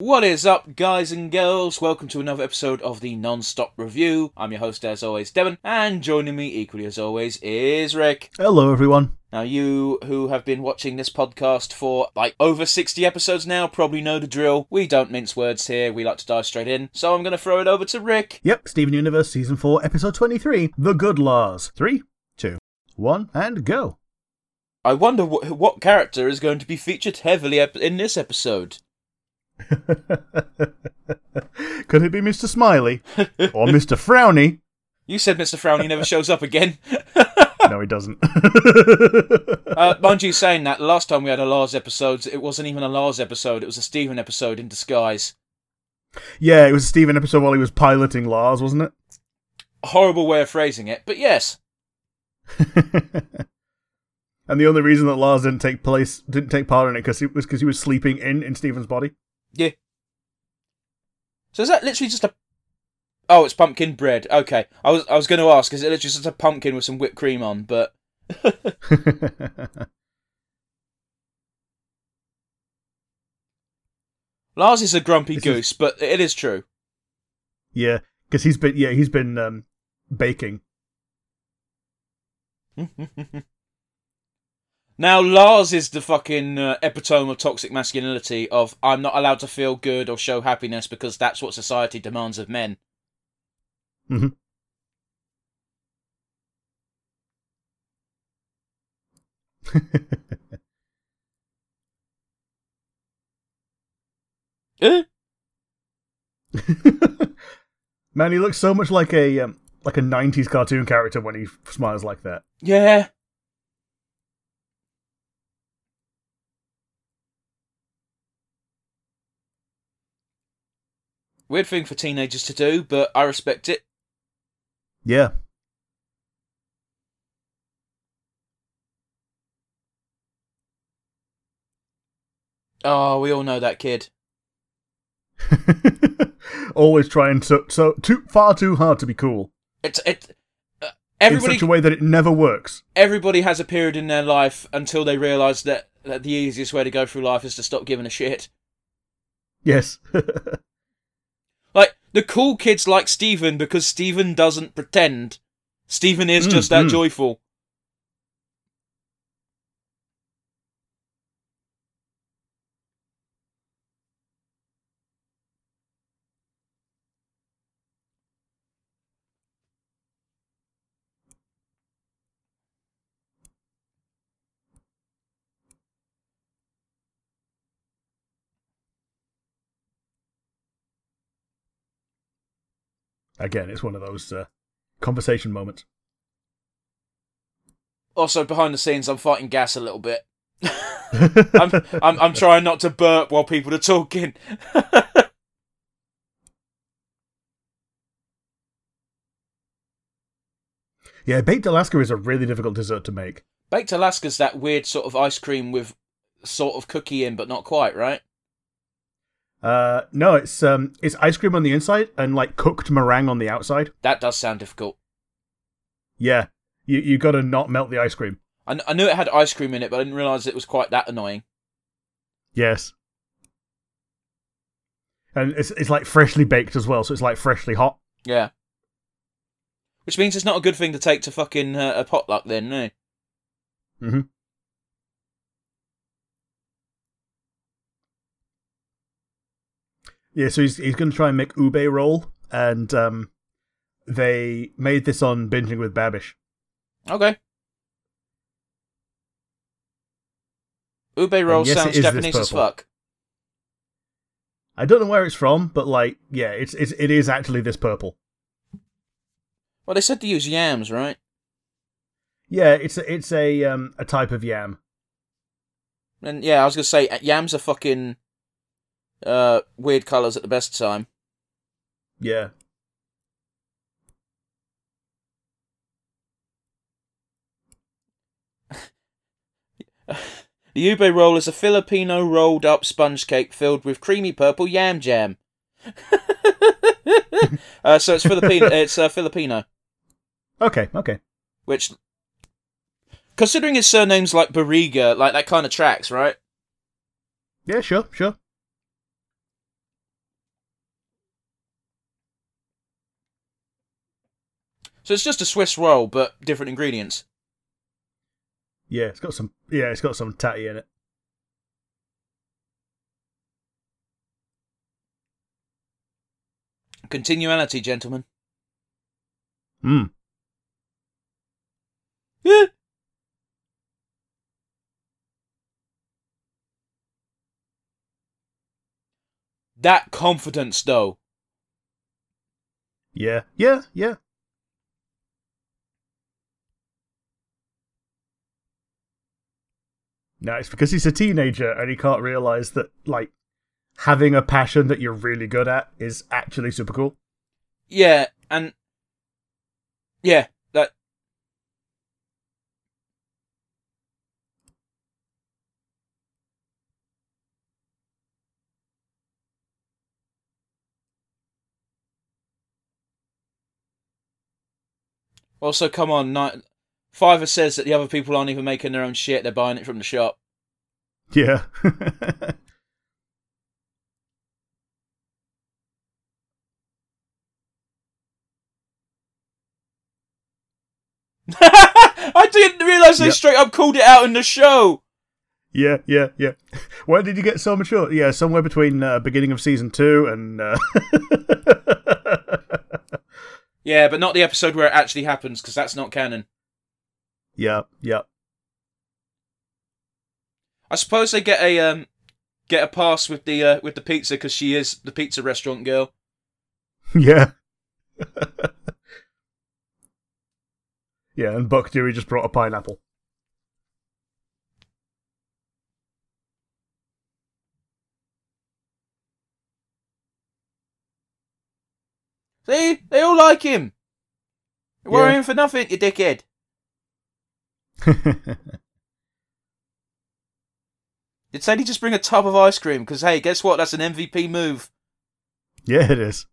What is up, guys and girls? Welcome to another episode of the Non-Stop Review. I'm your host, as always, Devon, and joining me, equally as always, is Rick. Hello, everyone. Now, you who have been watching this podcast for like over 60 episodes now probably know the drill. We don't mince words here, we like to dive straight in. So I'm going to throw it over to Rick. Yep, Steven Universe Season 4, Episode 23 The Good Lars. Three, two, one, and go. I wonder wh- what character is going to be featured heavily ep- in this episode. Could it be Mr. Smiley? or Mr. Frowny? You said Mr. Frowny never shows up again. No, he doesn't. Uh, mind you, saying that, last time we had a Lars episode, it wasn't even a Lars episode, it was a Steven episode in disguise. yeah, it was a Steven episode while he was piloting Lars, wasn't it? Horrible way of phrasing it, but yes. and the only reason that Lars didn't take place, didn't take part in it, cause it was because he was sleeping in in Steven's body. Yeah. So is that literally just a? Oh, it's pumpkin bread. Okay, I was I was going to ask, is it literally just a pumpkin with some whipped cream on? But Lars is a grumpy This is- goose, but it is true. yeah, because he's been yeah he's been um, baking. now Lars is the fucking uh, epitome of toxic masculinity. Of I'm not allowed to feel good or show happiness because that's what society demands of men. Mhm. Eh? Man, he looks so much like a um, like a '90s cartoon character when he smiles like that. Yeah. Weird thing for teenagers to do, but I respect it. Yeah. Oh, we all know that kid. Always trying so so too far too hard to be cool It's it. Uh, in everybody, such a way that it never works. everybody has a period in their life until they realise that, that the easiest way to go through life is to stop giving a shit. Yes. The cool kids like Steven because Steven doesn't pretend. Steven is Mm, just that mm. joyful. Again, it's one of those uh, conversation moments. Also, behind the scenes, I'm fighting gas a little bit. I'm, I'm I'm trying not to burp while people are talking. yeah, baked Alaska is a really difficult dessert to make. Baked Alaska's that weird sort of ice cream with sort of cookie in, but not quite, right? Uh, no, it's um, it's ice cream on the inside and like cooked meringue on the outside. That does sound difficult. Yeah, you you got to not melt the ice cream. I, kn- I knew it had ice cream in it, but I didn't realise it was quite that annoying. Yes. And it's it's like freshly baked as well, so it's like freshly hot. Yeah. Which means it's not a good thing to take to fucking uh, a potluck then, no? Mm-hmm. Yeah, so he's he's going to try and make ube roll, and um, they made this on binging with Babish. Okay. Ube roll yes, it sounds is this Japanese as purple. fuck. I don't know where it's from, but like, yeah, it's it's it is actually this purple. Well, they said to use yams, right? Yeah, it's a, it's a um a type of yam. And yeah, I was gonna say uh, yams are fucking uh weird colours at the best time. Yeah. The ube roll is a Filipino rolled up sponge cake filled with creamy purple yam jam. uh, so it's Filipino. It's uh, Filipino, Okay, okay. which, considering his surname's like Barriga, like that kind of tracks, right? Yeah, sure, sure. So it's just a Swiss roll, but different ingredients. Yeah, it's got some. Yeah, it's got some tatty in it. Continuality, gentlemen. Hmm. Yeah. That confidence, though. Yeah, yeah, yeah. No, it's because he's a teenager and he can't realize that, like, having a passion that you're really good at is actually super cool. Yeah, and yeah, that Also, come on, ni- Fiverr says that the other people aren't even making their own shit; they're buying it from the shop. Yeah. I didn't realise they Yep. straight up called it out in the show. yeah, yeah, yeah. When did you get so mature? Yeah, somewhere between uh, beginning of season two and. Uh... Yeah, but not the episode where it actually happens because that's not canon. Yeah, yeah. I suppose they get a um get a pass with the uh, with the pizza because she is the pizza restaurant girl. Yeah. yeah, and Buck Dewey just brought a pineapple. See, they all like him. You're Yeah. worrying for nothing, you dickhead. Did Sadie just bring a tub of ice cream? Because hey, guess what? That's an MVP move. yeah, it is.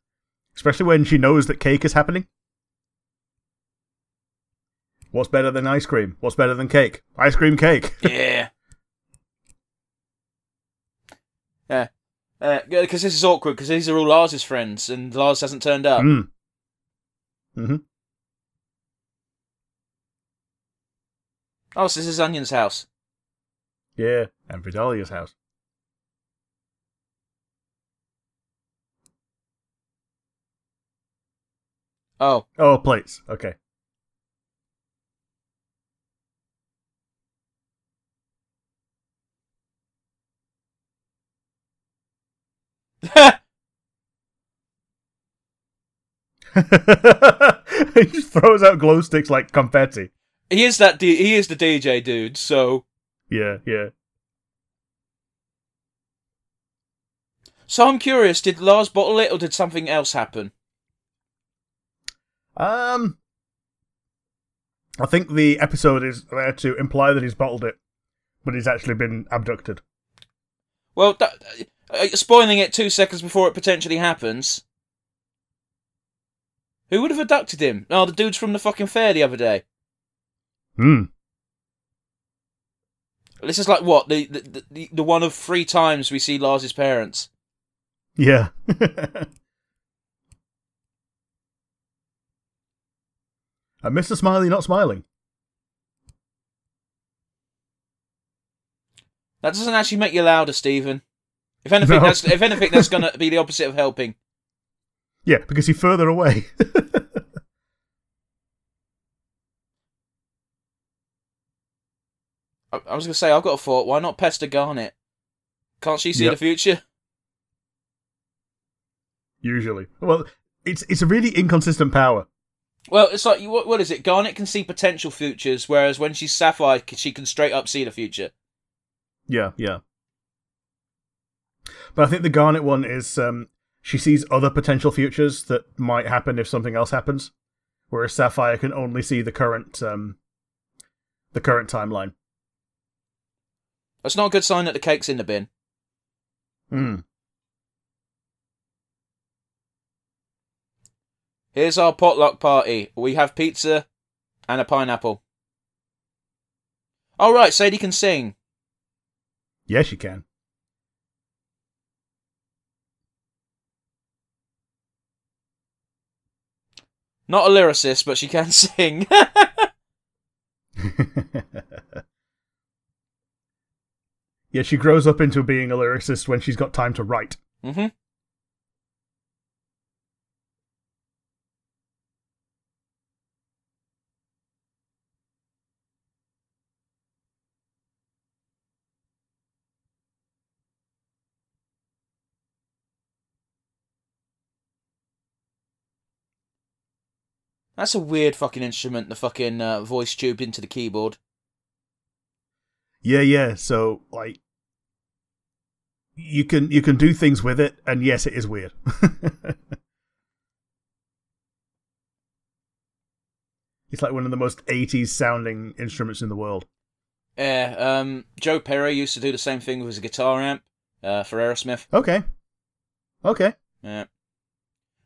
Especially when she knows that cake is happening. What's better than ice cream? What's better than cake? Ice cream cake. Yeah. yeah. Because this is awkward because these are all Lars's friends and Lars hasn't turned up. Mm. hmm Oh, so this is Onion's house. Yeah, and Vidalia's house. Oh. Oh, plates. Okay. he just throws out glow sticks like confetti. He is that. D- he is the DJ dude. So. Yeah, yeah. So I'm curious. Did Lars bottle it or did something else happen? Um, I think the episode is there to imply that he's bottled it, but he's actually been abducted. Well, that, uh, spoiling it two seconds before it potentially happens. Who would have abducted him? Oh, the dudes from the fucking fair the other day. Hmm. This is like what the the, the, the one of three times we see Lars's parents. Yeah. and Mr. Smiley not smiling. That doesn't actually make you louder, Steven. If anything, No. that's if anything, that's gonna be the opposite of helping. Yeah, because he's further away. I, was gonna say I've got a thought. Why not pester Garnet? Can't she see Yep. the future? Usually. Well, it's it's a really inconsistent power. Well, it's like what, what is it? Garnet can see potential futures, whereas when she's Sapphire, she can straight up see the future. Yeah, yeah. But I think the Garnet one is um, she sees other potential futures that might happen if something else happens, whereas Sapphire can only see the current um, the current timeline. That's not a good sign that the cake's in the bin. Hmm. Here's our potluck party. We have pizza and a pineapple. All right, Sadie can sing. Yes, you can. Not a lyricist, but she can sing. yeah, she grows up into being a lyricist when she's got time to write. hmm That's a weird fucking instrument, the fucking uh, voice tube into the keyboard. Yeah, yeah. So like you can you can do things with it, and yes, it is weird. it's like one of the most 80s sounding instruments in the world. Yeah, um, Joe Perry used to do the same thing with his guitar amp uh, for Aerosmith. Okay. Okay. Yeah.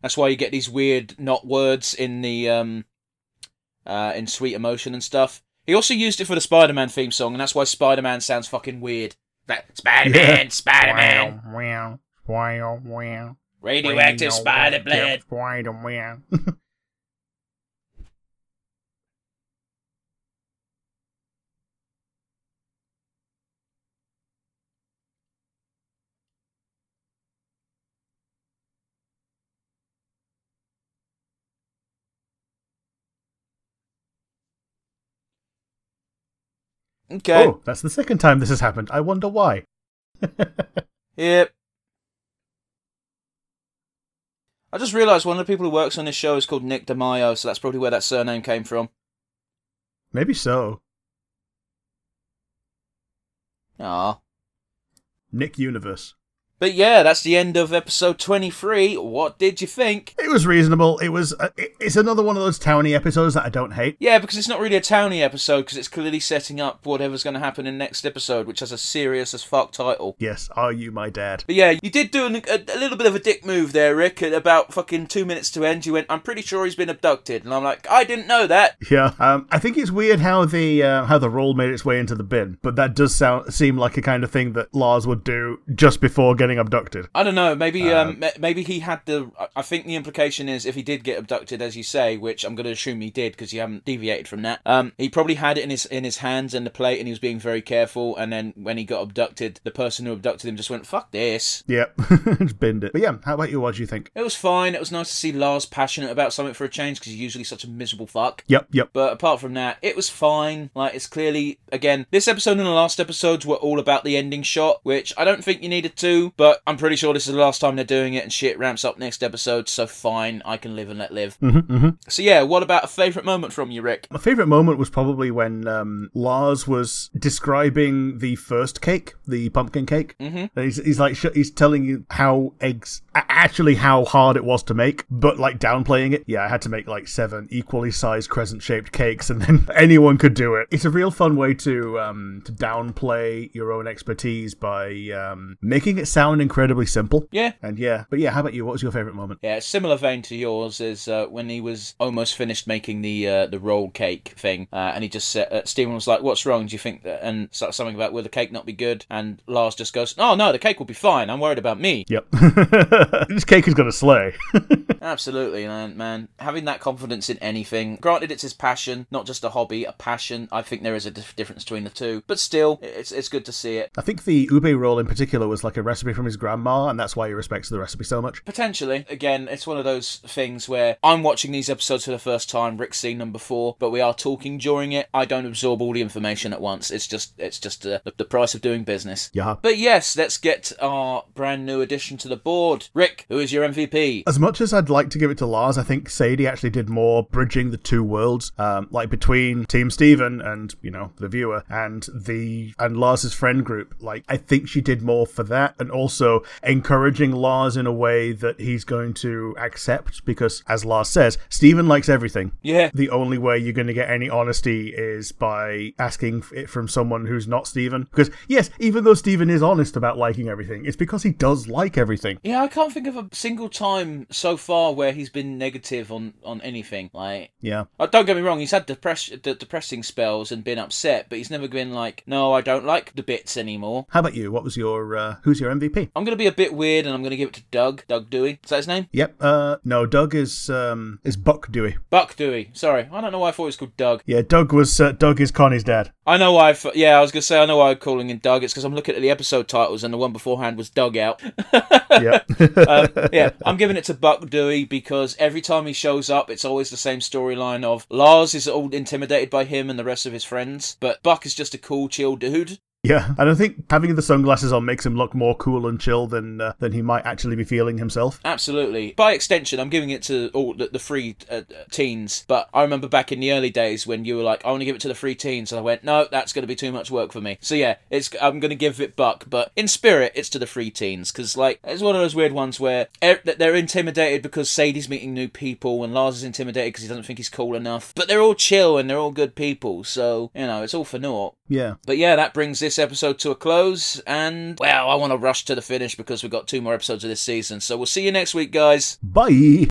That's why you get these weird not words in the um uh in Sweet Emotion and stuff. He also used it for the Spider-Man theme song, and that's why Spider-Man sounds fucking weird. Like, Spider-Man, Spider-Man, Wow, wow, wow. radioactive spider blade. Spider-Man. Okay. Oh, that's the second time this has happened. I wonder why. Yep. I just realised one of the people who works on this show is called Nick DeMayo, so that's probably where that surname came from. Maybe so. Ah. Nick Universe. But yeah, that's the end of episode 23. What did you think? It was reasonable. It was. Uh, it- it's another one of those towny episodes that I don't hate. Yeah, because it's not really a towny episode, because it's clearly setting up whatever's going to happen in next episode, which has a serious as fuck title. Yes, are you my dad? But yeah, you did do an, a, a little bit of a dick move there, Rick. At about fucking two minutes to end, you went, "I'm pretty sure he's been abducted," and I'm like, "I didn't know that." Yeah. Um, I think it's weird how the uh, how the roll made its way into the bin, but that does sound seem like a kind of thing that Lars would do just before getting abducted. I don't know. Maybe Uh, um, maybe he had the. I- I think the implication is if he did get abducted, as you say, which I'm going to assume he did because you haven't deviated from that. Um, he probably had it in his in his hands and the plate, and he was being very careful. And then when he got abducted, the person who abducted him just went, "Fuck this." Yep, just binned it. But yeah, how about you? What do you think? It was fine. It was nice to see Lars passionate about something for a change because he's usually such a miserable fuck. Yep, yep. But apart from that, it was fine. Like, it's clearly, again, this episode and the last episodes were all about the ending shot, which I don't think you needed to, but I'm pretty sure this is the last time they're doing it and shit ramps up next episode, so fine, I can live and let live. hmm hmm So, yeah, what about a favourite moment from you, Rick? My favorite moment was probably when um, Lars was describing the first cake, the pumpkin cake. Mhm. And he's, he's like sh- he's telling you how eggs actually how hard it was to make, but like downplaying it. Yeah, I had to make like seven equally sized crescent shaped cakes, and then anyone could do it. It's a real fun way to um, to downplay your own expertise by um, making it sound incredibly simple. Yeah. And yeah, but yeah, how about you? What was your favorite moment? Yeah, similar vein to yours is uh, when he was almost finished making the uh, the roll cake thing, uh, and he just said, uh, Steven was like, "What's wrong? Do you think that?" And so- something about will the cake not be good? And Lars just goes, "Oh no, the cake will be fine. I'm worried about me." Yep, this cake is gonna slay. Absolutely, man, man. Having that confidence in anything. Granted, it's his passion, not just a hobby, a passion. I think there is a dif- difference between the two, but still, it's it's good to see it. I think the ube roll in particular was like a recipe from his grandma, and that's why he respects the recipe so much. Potentially, again, it's one of those things where I'm watching these episodes for the first time. Rick's seen them before, but we are talking during it. I don't absorb all the information at once. It's just it's just uh, the, the price of doing business. Yeah. But yes, let's get our brand new addition to the board. Rick, who is your MVP? As much as I'd like to give it to Lars, I think Sadie actually did more bridging the two worlds, um, like between Team Steven and you know the viewer and the and Lars's friend group. Like I think she did more for that, and also encouraging Lars in a way that he's going to accept because, as Lars says, Steven likes everything. Yeah. The only way you're going to get any honesty is by asking it from someone who's not Steven. Because yes, even though Steven is honest about liking everything, it's because he does like everything. Yeah, I can't think of a single time so far where he's been negative on, on anything. Like, Yeah. uh, don't get me wrong, he's had depress- de- depressing spells and been upset, but he's never been like, no, I don't like the bits anymore. How about you? What was your uh, who's your MVP? I'm going to be a bit weird and I'm going to give it to Doug. Doug Dewey. Is that his name? Yep. Uh, no, Doug is um is Buck Dewey. Buck Dewey. Sorry. I don't know why I thought it was called Doug. Yeah, Doug was uh, Doug is Connie's dad. I know why. I f- yeah, I was going to say, I know why I'm calling him Doug. It's because I'm looking at the episode titles and the one beforehand was Doug out. Yep. um, yeah, I'm giving it to Buck Dewey because every time he shows up, it's always the same storyline of Lars is all intimidated by him and the rest of his friends, but Buck is just a cool, chill dude. Yeah, and I think having the sunglasses on makes him look more cool and chill than uh, than he might actually be feeling himself. Absolutely. By extension, I'm giving it to all the, the free uh, teens. But I remember back in the early days when you were like, "I want to give it to the free teens," and I went, "No, that's going to be too much work for me." So yeah, it's I'm going to give it Buck, but in spirit, it's to the free teens because like it's one of those weird ones where er- they're intimidated because Sadie's meeting new people and Lars is intimidated because he doesn't think he's cool enough. But they're all chill and they're all good people, so you know it's all for naught. Yeah. But yeah, that brings this episode to a close. And, well, I want to rush to the finish because we've got two more episodes of this season. So we'll see you next week, guys. Bye.